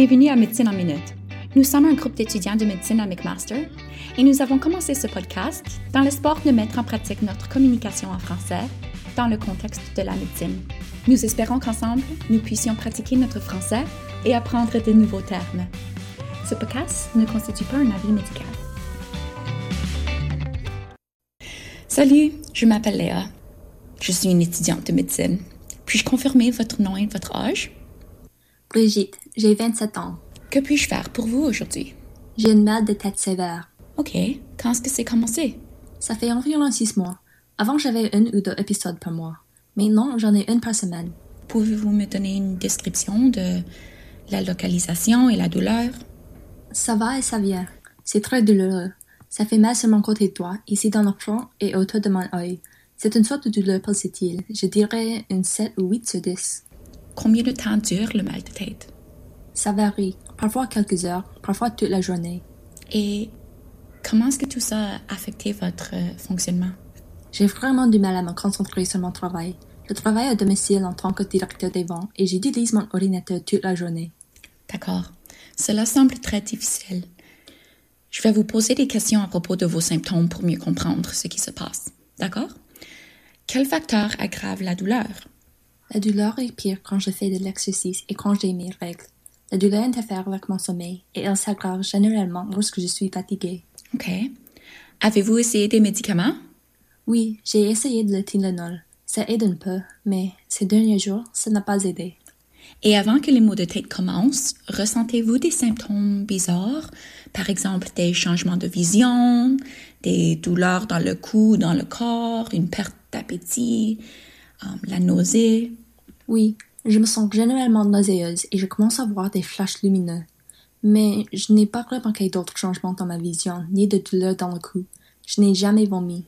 Bienvenue à Médecine en Minute. Nous sommes un groupe d'étudiants de médecine à McMaster et nous avons commencé ce podcast dans l'espoir de mettre en pratique notre communication en français dans le contexte de la médecine. Nous espérons qu'ensemble, nous puissions pratiquer notre français et apprendre de nouveaux termes. Ce podcast ne constitue pas un avis médical. Salut, je m'appelle Léa. Je suis une étudiante de médecine. Puis-je confirmer votre nom et votre âge? Brigitte, j'ai 27 ans. Que puis-je faire pour vous aujourd'hui? J'ai une mal de tête sévère. Ok, quand est-ce que c'est commencé? Ça fait environ 6 mois. Avant, j'avais une ou deux épisodes par mois. Maintenant, j'en ai une par semaine. Pouvez-vous me donner une description de la localisation et la douleur? Ça va et ça vient. C'est très douloureux. Ça fait mal sur mon côté droit, ici dans le front et autour de mon œil. C'est une sorte de douleur pulsatile. Je dirais une 7 ou 8 sur 10. Combien de temps dure le mal de tête? Ça varie. Parfois quelques heures, parfois toute la journée. Et comment est-ce que tout ça a affecté votre euh, fonctionnement? J'ai vraiment du mal à me concentrer sur mon travail. Je travaille à domicile en tant que directeur des ventes et j'utilise mon ordinateur toute la journée. D'accord. Cela semble très difficile. Je vais vous poser des questions à propos de vos symptômes pour mieux comprendre ce qui se passe. D'accord? Quel facteur aggrave la douleur? La douleur est pire quand je fais de l'exercice et quand j'ai mes règles. La douleur interfère avec mon sommeil et elle s'aggrave généralement lorsque je suis fatiguée. OK. Avez-vous essayé des médicaments? Oui, j'ai essayé de Tylenol. Ça aide un peu, mais ces derniers jours, ça n'a pas aidé. Et avant que les maux de tête commencent, ressentez-vous des symptômes bizarres? Par exemple, des changements de vision, des douleurs dans le cou, dans le corps, une perte d'appétit, euh, la nausée? Oui, je me sens généralement nauséeuse et je commence à voir des flashs lumineux. Mais je n'ai pas remarqué d'autres changements dans ma vision, ni de douleur dans le cou. Je n'ai jamais vomi.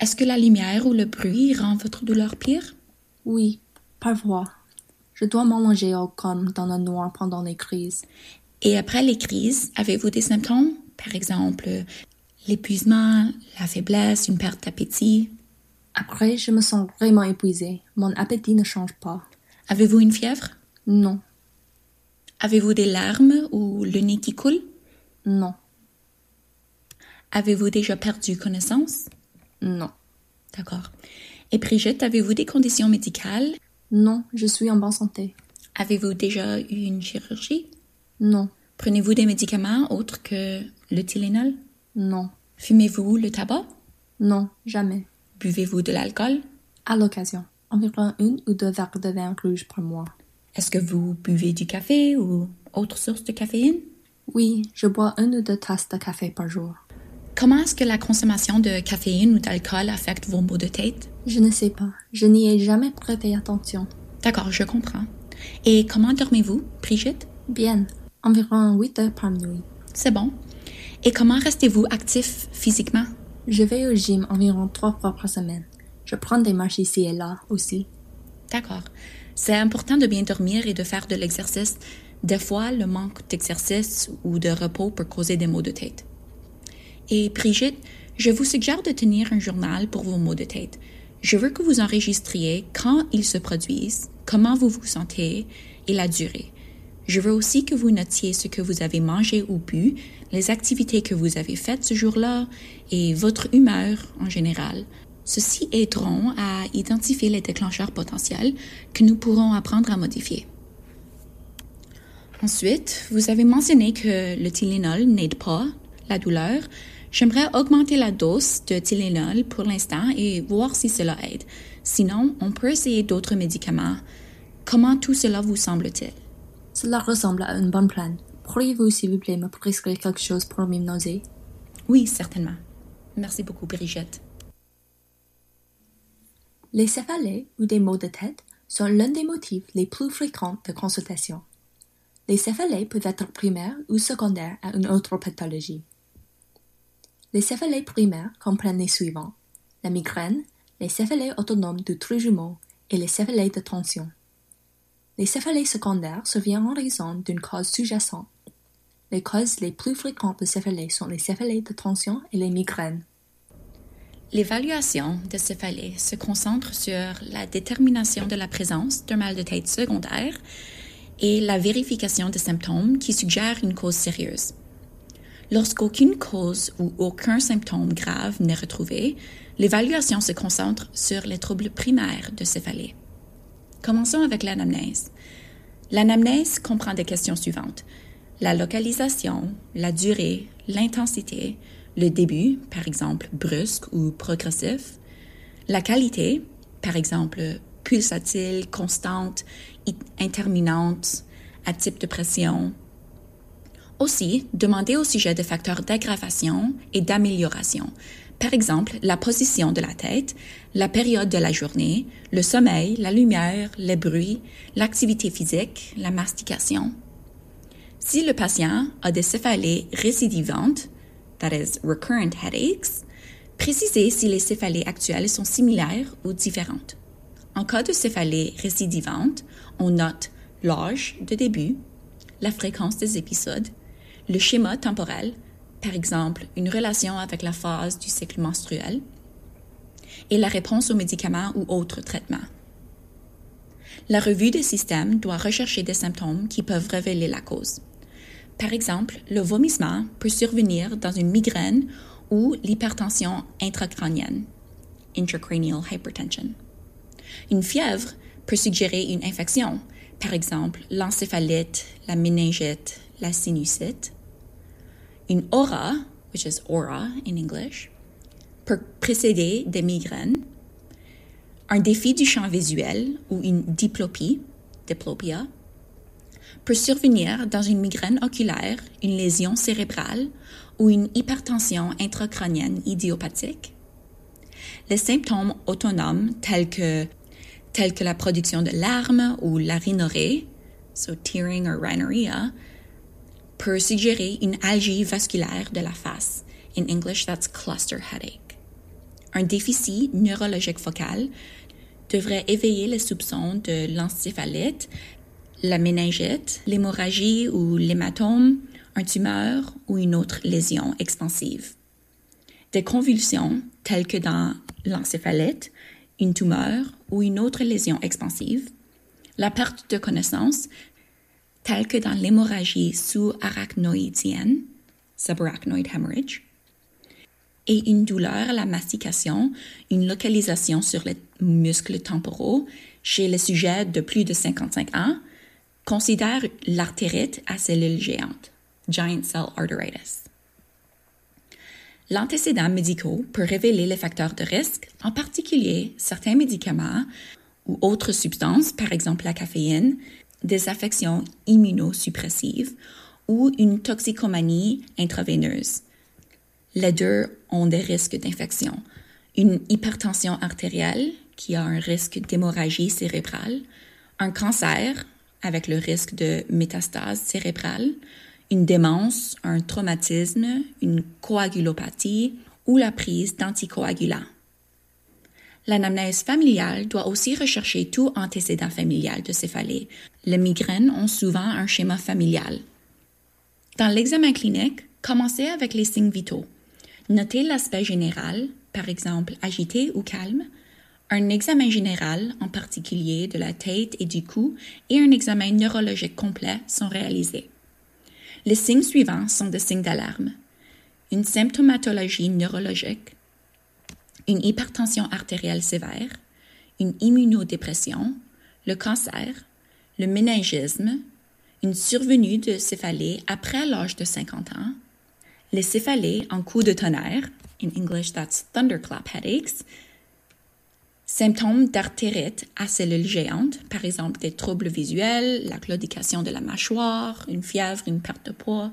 Est-ce que la lumière ou le bruit rend votre douleur pire? Oui, parfois. Je dois m'allonger au calme dans le noir pendant les crises. Et après les crises, avez-vous des symptômes? Par exemple, l'épuisement, la faiblesse, une perte d'appétit? Après, je me sens vraiment épuisée. Mon appétit ne change pas. Avez-vous une fièvre? Non, Avez-vous des larmes ou le nez qui coule? non, Avez-vous déjà perdu connaissance? non. D'accord. Et Brigitte, avez-vous des conditions médicales? Non, je suis en bonne santé. Avez-vous déjà eu une chirurgie? Non, Prenez-vous des médicaments autres que le Tylenol? non, Fumez-vous le tabac? non, jamais. Buvez-vous de l'alcool? À l'occasion, environ une ou deux verres de vin rouge par mois. Est-ce que vous buvez du café ou autre source de caféine? Oui, je bois une ou deux tasses de café par jour. Comment est-ce que la consommation de caféine ou d'alcool affecte vos maux de tête? Je ne sais pas, je n'y ai jamais prêté attention. D'accord, je comprends. Et comment dormez-vous, Brigitte? Bien, environ 8 heures par nuit. C'est bon. Et comment restez-vous actif physiquement? Je vais au gym environ trois fois par semaine. Je prends des marches ici et là aussi. D'accord. C'est important de bien dormir et de faire de l'exercice. Des fois, le manque d'exercice ou de repos peut causer des maux de tête. Et Brigitte, je vous suggère de tenir un journal pour vos maux de tête. Je veux que vous enregistriez quand ils se produisent, comment vous vous sentez et la durée. Je veux aussi que vous notiez ce que vous avez mangé ou bu, les activités que vous avez faites ce jour-là et votre humeur en général. Ceci aideront à identifier les déclencheurs potentiels que nous pourrons apprendre à modifier. Ensuite, vous avez mentionné que le Tylenol n'aide pas la douleur. J'aimerais augmenter la dose de Tylenol pour l'instant et voir si cela aide. Sinon, on peut essayer d'autres médicaments. Comment tout cela vous semble-t-il? Cela ressemble à une bonne plan. Pourriez-vous, s'il vous plaît, me prescrire quelque chose pour nausées? Oui, certainement. Merci beaucoup, Brigitte. Les céphalées ou des maux de tête sont l'un des motifs les plus fréquents de consultation. Les céphalées peuvent être primaires ou secondaires à une autre pathologie. Les céphalées primaires comprennent les suivants la migraine, les céphalées autonomes du trijumeau et les céphalées de tension. Les céphalées secondaires surviennent en raison d'une cause sous-jacente. Les causes les plus fréquentes de céphalées sont les céphalées de tension et les migraines. L'évaluation de céphalée se concentre sur la détermination de la présence d'un mal de tête secondaire et la vérification des symptômes qui suggèrent une cause sérieuse. Lorsqu'aucune cause ou aucun symptôme grave n'est retrouvé, l'évaluation se concentre sur les troubles primaires de céphalée. Commençons avec l'anamnèse. L'anamnèse comprend des questions suivantes. La localisation, la durée, l'intensité, le début, par exemple brusque ou progressif, la qualité, par exemple pulsatile, constante, interminente, à type de pression. Aussi, demander au sujet des facteurs d'aggravation et d'amélioration, par exemple la position de la tête, la période de la journée, le sommeil, la lumière, les bruits, l'activité physique, la mastication. Si le patient a des céphalées récidivantes, that is, recurrent headaches, précisez si les céphalées actuelles sont similaires ou différentes. En cas de céphalée récidivante, on note l'âge de début, la fréquence des épisodes, le schéma temporel, par exemple une relation avec la phase du cycle menstruel, et la réponse aux médicaments ou autres traitements. La revue des systèmes doit rechercher des symptômes qui peuvent révéler la cause. Par exemple, le vomissement peut survenir dans une migraine ou l'hypertension intracrânienne. Une fièvre peut suggérer une infection, par exemple l'encéphalite, la méningite, la sinusite. Une aura, which is aura in English, précéder des migraines. Un défi du champ visuel ou une diplopie, diplopia, peut survenir dans une migraine oculaire, une lésion cérébrale ou une hypertension intracrânienne idiopathique. Les symptômes autonomes tels que, tels que la production de larmes ou la rhinorrhée, so tearing or rhinorrhea, peut suggérer une algie vasculaire de la face. In English, that's cluster headache. Un déficit neurologique focal devrait éveiller les soupçons de l'encéphalite, la méningite, l'hémorragie ou l'hématome, un tumeur ou une autre lésion expansive. Des convulsions, telles que dans l'encéphalite, une tumeur ou une autre lésion expansive, la perte de connaissance, telle que dans l'hémorragie sous-arachnoïdienne, subarachnoid hemorrhage, et une douleur à la mastication, une localisation sur les muscles temporaux chez les sujets de plus de 55 ans, considère l'artérite à cellules géantes, giant cell arteritis. L'antécédent médicaux peut révéler les facteurs de risque, en particulier certains médicaments ou autres substances, par exemple la caféine, des affections immunosuppressives ou une toxicomanie intraveineuse. Les deux ont des risques d'infection. Une hypertension artérielle, qui a un risque d'hémorragie cérébrale, un cancer, avec le risque de métastase cérébrale, une démence, un traumatisme, une coagulopathie ou la prise d'anticoagulants. L'anamnèse familiale doit aussi rechercher tout antécédent familial de céphalée. Les migraines ont souvent un schéma familial. Dans l'examen clinique, commencez avec les signes vitaux. Notez l'aspect général, par exemple agité ou calme, un examen général, en particulier de la tête et du cou, et un examen neurologique complet sont réalisés. Les signes suivants sont des signes d'alarme. Une symptomatologie neurologique, une hypertension artérielle sévère, une immunodépression, le cancer, le méningisme, une survenue de céphalée après l'âge de 50 ans, les céphalées en coup de tonnerre, in English that's thunderclap headaches, symptômes d'artérite à cellules géantes, par exemple des troubles visuels, la claudication de la mâchoire, une fièvre, une perte de poids,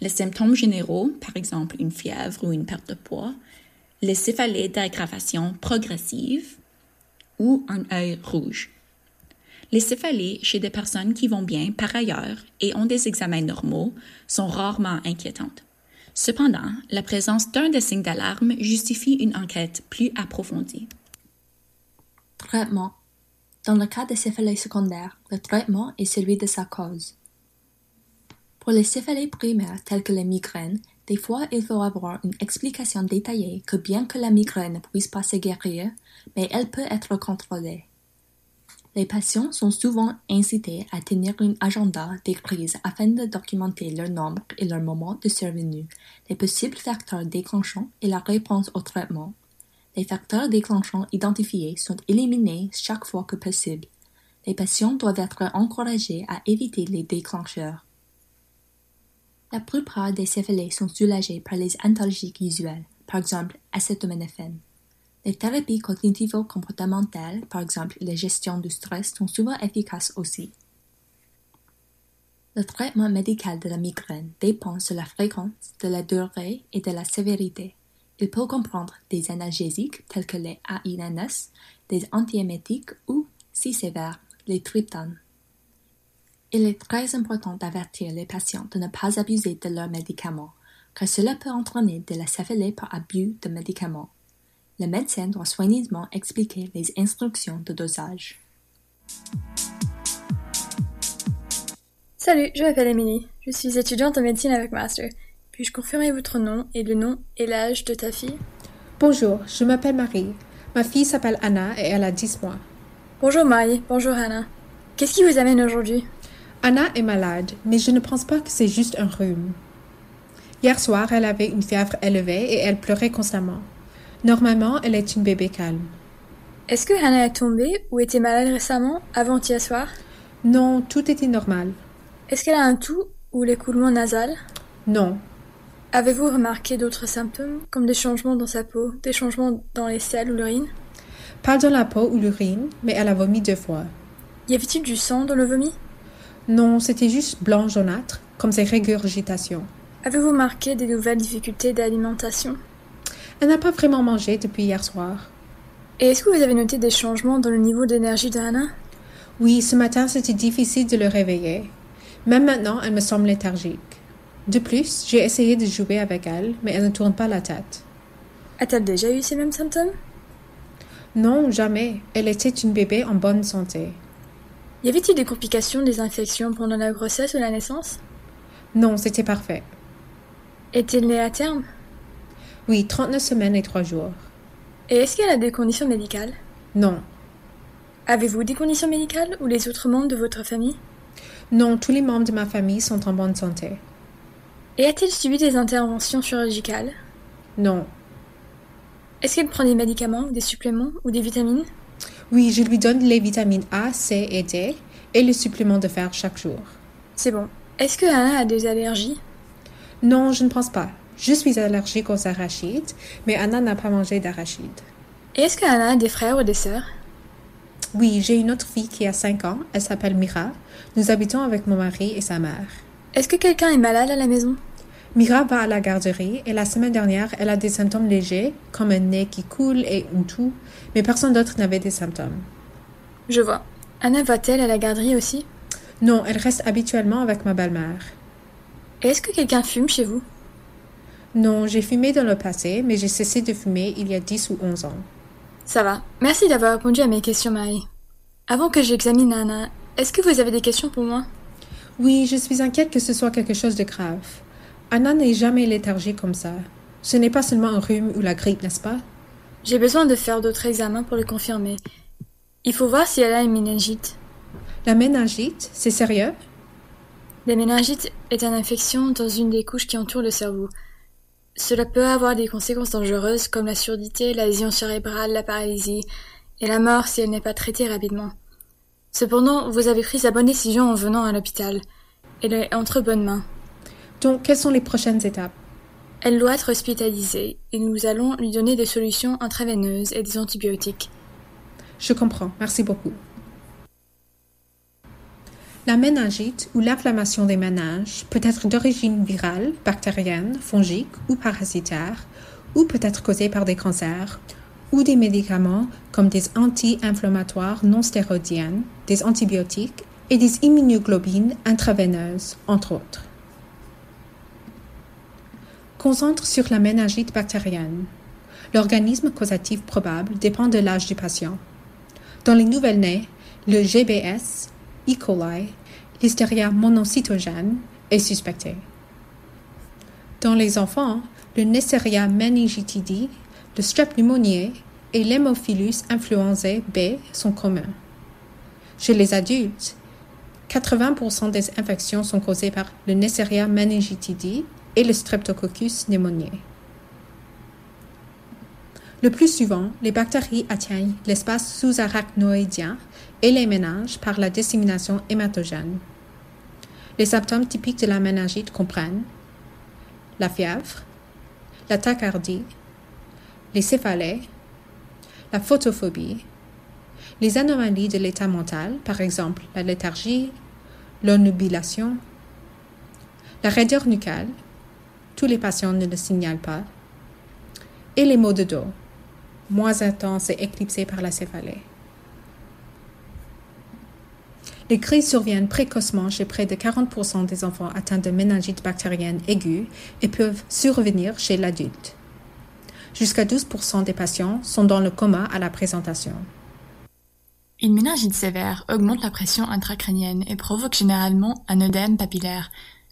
les symptômes généraux, par exemple une fièvre ou une perte de poids, les céphalées d'aggravation progressive ou un œil rouge. Les céphalées chez des personnes qui vont bien par ailleurs et ont des examens normaux sont rarement inquiétantes. Cependant, la présence d'un des signes d'alarme justifie une enquête plus approfondie. Traitement. Dans le cas des céphalées secondaires, le traitement est celui de sa cause. Pour les céphalées primaires telles que les migraines, des fois, il faut avoir une explication détaillée que bien que la migraine ne puisse pas se guérir, mais elle peut être contrôlée. Les patients sont souvent incités à tenir un agenda des crises afin de documenter leur nombre et leur moment de survenue, les possibles facteurs déclenchants et la réponse au traitement. Les facteurs déclenchants identifiés sont éliminés chaque fois que possible. Les patients doivent être encouragés à éviter les déclencheurs. La plupart des céphalées sont soulagées par les antalgiques usuels, par exemple acétaminophène. Les thérapies cognitivo-comportementales, par exemple la gestion du stress, sont souvent efficaces aussi. Le traitement médical de la migraine dépend de la fréquence, de la durée et de la sévérité. Il peut comprendre des analgésiques tels que les AINS, des antiémétiques ou, si sévère, les triptanes. Il est très important d'avertir les patients de ne pas abuser de leurs médicaments, car cela peut entraîner de la céphalée par abus de médicaments. Le médecin doit soigneusement expliquer les instructions de dosage. Salut, je m'appelle Émilie. Je suis étudiante en médecine avec master. Puis-je confirmer votre nom et le nom et l'âge de ta fille? Bonjour, je m'appelle Marie. Ma fille s'appelle Anna et elle a 10 mois. Bonjour Marie, bonjour Anna. Qu'est-ce qui vous amène aujourd'hui? Anna est malade, mais je ne pense pas que c'est juste un rhume. Hier soir, elle avait une fièvre élevée et elle pleurait constamment. Normalement, elle est une bébé calme. Est-ce que Hannah est tombée ou était malade récemment, avant hier soir? Non, tout était normal. Est-ce qu'elle a un toux ou l'écoulement nasal? Non. Avez-vous remarqué d'autres symptômes, comme des changements dans sa peau, des changements dans les selles ou l'urine? Pas dans la peau ou l'urine, mais elle a vomi deux fois. Y avait-il du sang dans le vomi? Non, c'était juste blanc jaunâtre, comme ses régurgitations. Avez-vous marqué des nouvelles difficultés d'alimentation? Elle n'a pas vraiment mangé depuis hier soir. Et est-ce que vous avez noté des changements dans le niveau d'énergie de Hannah Oui, ce matin, c'était difficile de le réveiller. Même maintenant, elle me semble léthargique. De plus, j'ai essayé de jouer avec elle, mais elle ne tourne pas la tête. A-t-elle déjà eu ces mêmes symptômes? Non, jamais. Elle était une bébé en bonne santé. Y avait-il des complications, des infections pendant la grossesse ou la naissance? Non, c'était parfait. Est-elle née à terme? Oui, 39 semaines et 3 jours. Et est-ce qu'elle a des conditions médicales? Non. Avez-vous des conditions médicales ou les autres membres de votre famille? Non, tous les membres de ma famille sont en bonne santé. Et a-t-elle subi des interventions chirurgicales? Non. Est-ce qu'elle prend des médicaments, des suppléments ou des vitamines? Oui, je lui donne les vitamines A, C et D et le supplément de fer chaque jour. C'est bon. Est-ce que Anna a des allergies? Non, je ne pense pas. Je suis allergique aux arachides, mais Anna n'a pas mangé d'arachides. Est-ce que Anna a des frères ou des sœurs? Oui, j'ai une autre fille qui a 5 ans. Elle s'appelle Mira. Nous habitons avec mon mari et sa mère. Est-ce que quelqu'un est malade à la maison? Mira va à la garderie et la semaine dernière, elle a des symptômes légers, comme un nez qui coule et une toux, mais personne d'autre n'avait des symptômes. Je vois. Anna va-t-elle à la garderie aussi? Non, elle reste habituellement avec ma belle-mère. Est-ce que quelqu'un fume chez vous? Non, j'ai fumé dans le passé, mais j'ai cessé de fumer il y a 10 ou 11 ans. Ça va. Merci d'avoir répondu à mes questions, Marie. Avant que j'examine Anna, est-ce que vous avez des questions pour moi? Oui, je suis inquiète que ce soit quelque chose de grave. Anna n'est jamais léthargique comme ça. Ce n'est pas seulement un rhume ou la grippe, n'est-ce pas? J'ai besoin de faire d'autres examens pour le confirmer. Il faut voir si elle a une méningite. La méningite, c'est sérieux? La méningite est une infection dans une des couches qui entourent le cerveau. Cela peut avoir des conséquences dangereuses comme la surdité, la lésion cérébrale, la paralysie et la mort si elle n'est pas traitée rapidement. Cependant, vous avez pris la bonne décision en venant à l'hôpital. Elle est entre bonnes mains. Donc, quelles sont les prochaines étapes? Elle doit être hospitalisée et nous allons lui donner des solutions intraveineuses et des antibiotiques. Je comprends. Merci beaucoup. La méningite ou l'inflammation des méninges peut être d'origine virale, bactérienne, fongique ou parasitaire, ou peut être causée par des cancers, ou des médicaments comme des anti-inflammatoires non stéroïdiennes, des antibiotiques et des immunoglobines intraveineuses, entre autres. Concentre sur la méningite bactérienne. L'organisme causatif probable dépend de l'âge du patient. Dans les nouvelles-nés, le GBS, E. coli, l'hystéria monocytogène est suspecté. Dans les enfants, le Neisseria meningitidis, le strep pneumoniae et l'Hémophilus influenzae B sont communs. Chez les adultes, 80% des infections sont causées par le Neisseria meningitidi et le Streptococcus pneumoniae. Le plus souvent, les bactéries atteignent l'espace sous-arachnoïdien et les méninges par la dissémination hématogène. Les symptômes typiques de la méningite comprennent la fièvre, la tachycardie, les céphalées, la photophobie, les anomalies de l'état mental, par exemple la léthargie, l'onnubilation, la raideur nucale, tous les patients ne le signalent pas, et les maux de dos, moins intenses et éclipsés par la céphalée. Les crises surviennent précocement chez près de 40% des enfants atteints de méningite bactérienne aiguë et peuvent survenir chez l'adulte. Jusqu'à 12% des patients sont dans le coma à la présentation. Une méningite sévère augmente la pression intracrânienne et provoque généralement un œdème papillaire,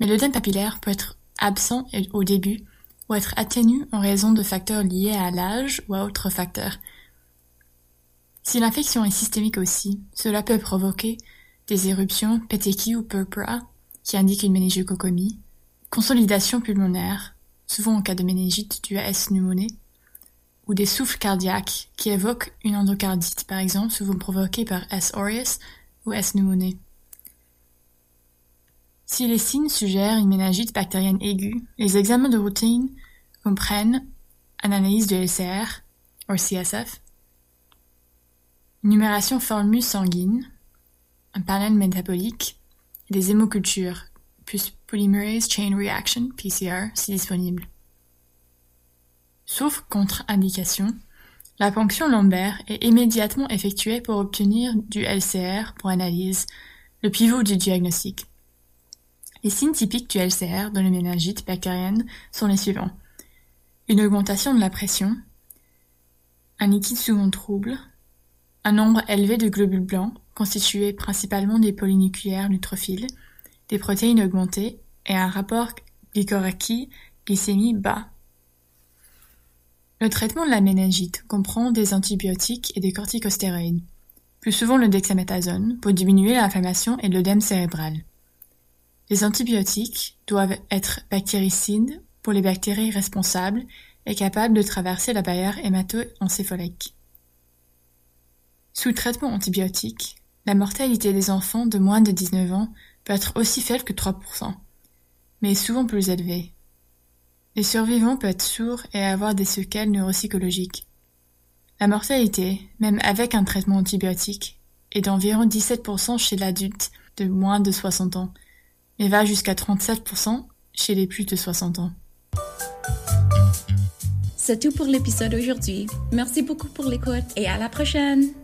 mais l'œdème papillaire peut être absent au début ou être atténu en raison de facteurs liés à l'âge ou à autres facteurs. Si l'infection est systémique aussi, cela peut provoquer des éruptions petechiae ou purpura, qui indiquent une méningococomie, consolidation pulmonaire, souvent en cas de méningite due à S. pneumoniae, ou des souffles cardiaques qui évoquent une endocardite, par exemple, souvent provoquée par S. aureus ou S. pneumoniae. Si les signes suggèrent une méningite bactérienne aiguë, les examens de routine comprennent analyse de LCR, ou CSF, numération formule sanguine, un panel métabolique des hémocultures, plus Polymerase Chain Reaction, PCR, si disponible. Sauf contre-indication, la ponction lombaire est immédiatement effectuée pour obtenir du LCR pour analyse, le pivot du diagnostic. Les signes typiques du LCR dans le méningite bactérienne sont les suivants. Une augmentation de la pression, un liquide souvent trouble, un nombre élevé de globules blancs, constitués principalement des polynucléaires neutrophiles, des protéines augmentées et un rapport glycérachie-glycémie bas. Le traitement de la méningite comprend des antibiotiques et des corticostéroïdes, plus souvent le dexaméthasone, pour diminuer l'inflammation et l'œdème cérébral. Les antibiotiques doivent être bactéricides pour les bactéries responsables et capables de traverser la barrière hémato-encéphalique. Sous traitement antibiotique, la mortalité des enfants de moins de 19 ans peut être aussi faible que 3%, mais souvent plus élevée. Les survivants peuvent être sourds et avoir des séquelles neuropsychologiques. La mortalité, même avec un traitement antibiotique, est d'environ 17% chez l'adulte de moins de 60 ans, mais va jusqu'à 37% chez les plus de 60 ans. C'est tout pour l'épisode aujourd'hui. Merci beaucoup pour l'écoute et à la prochaine!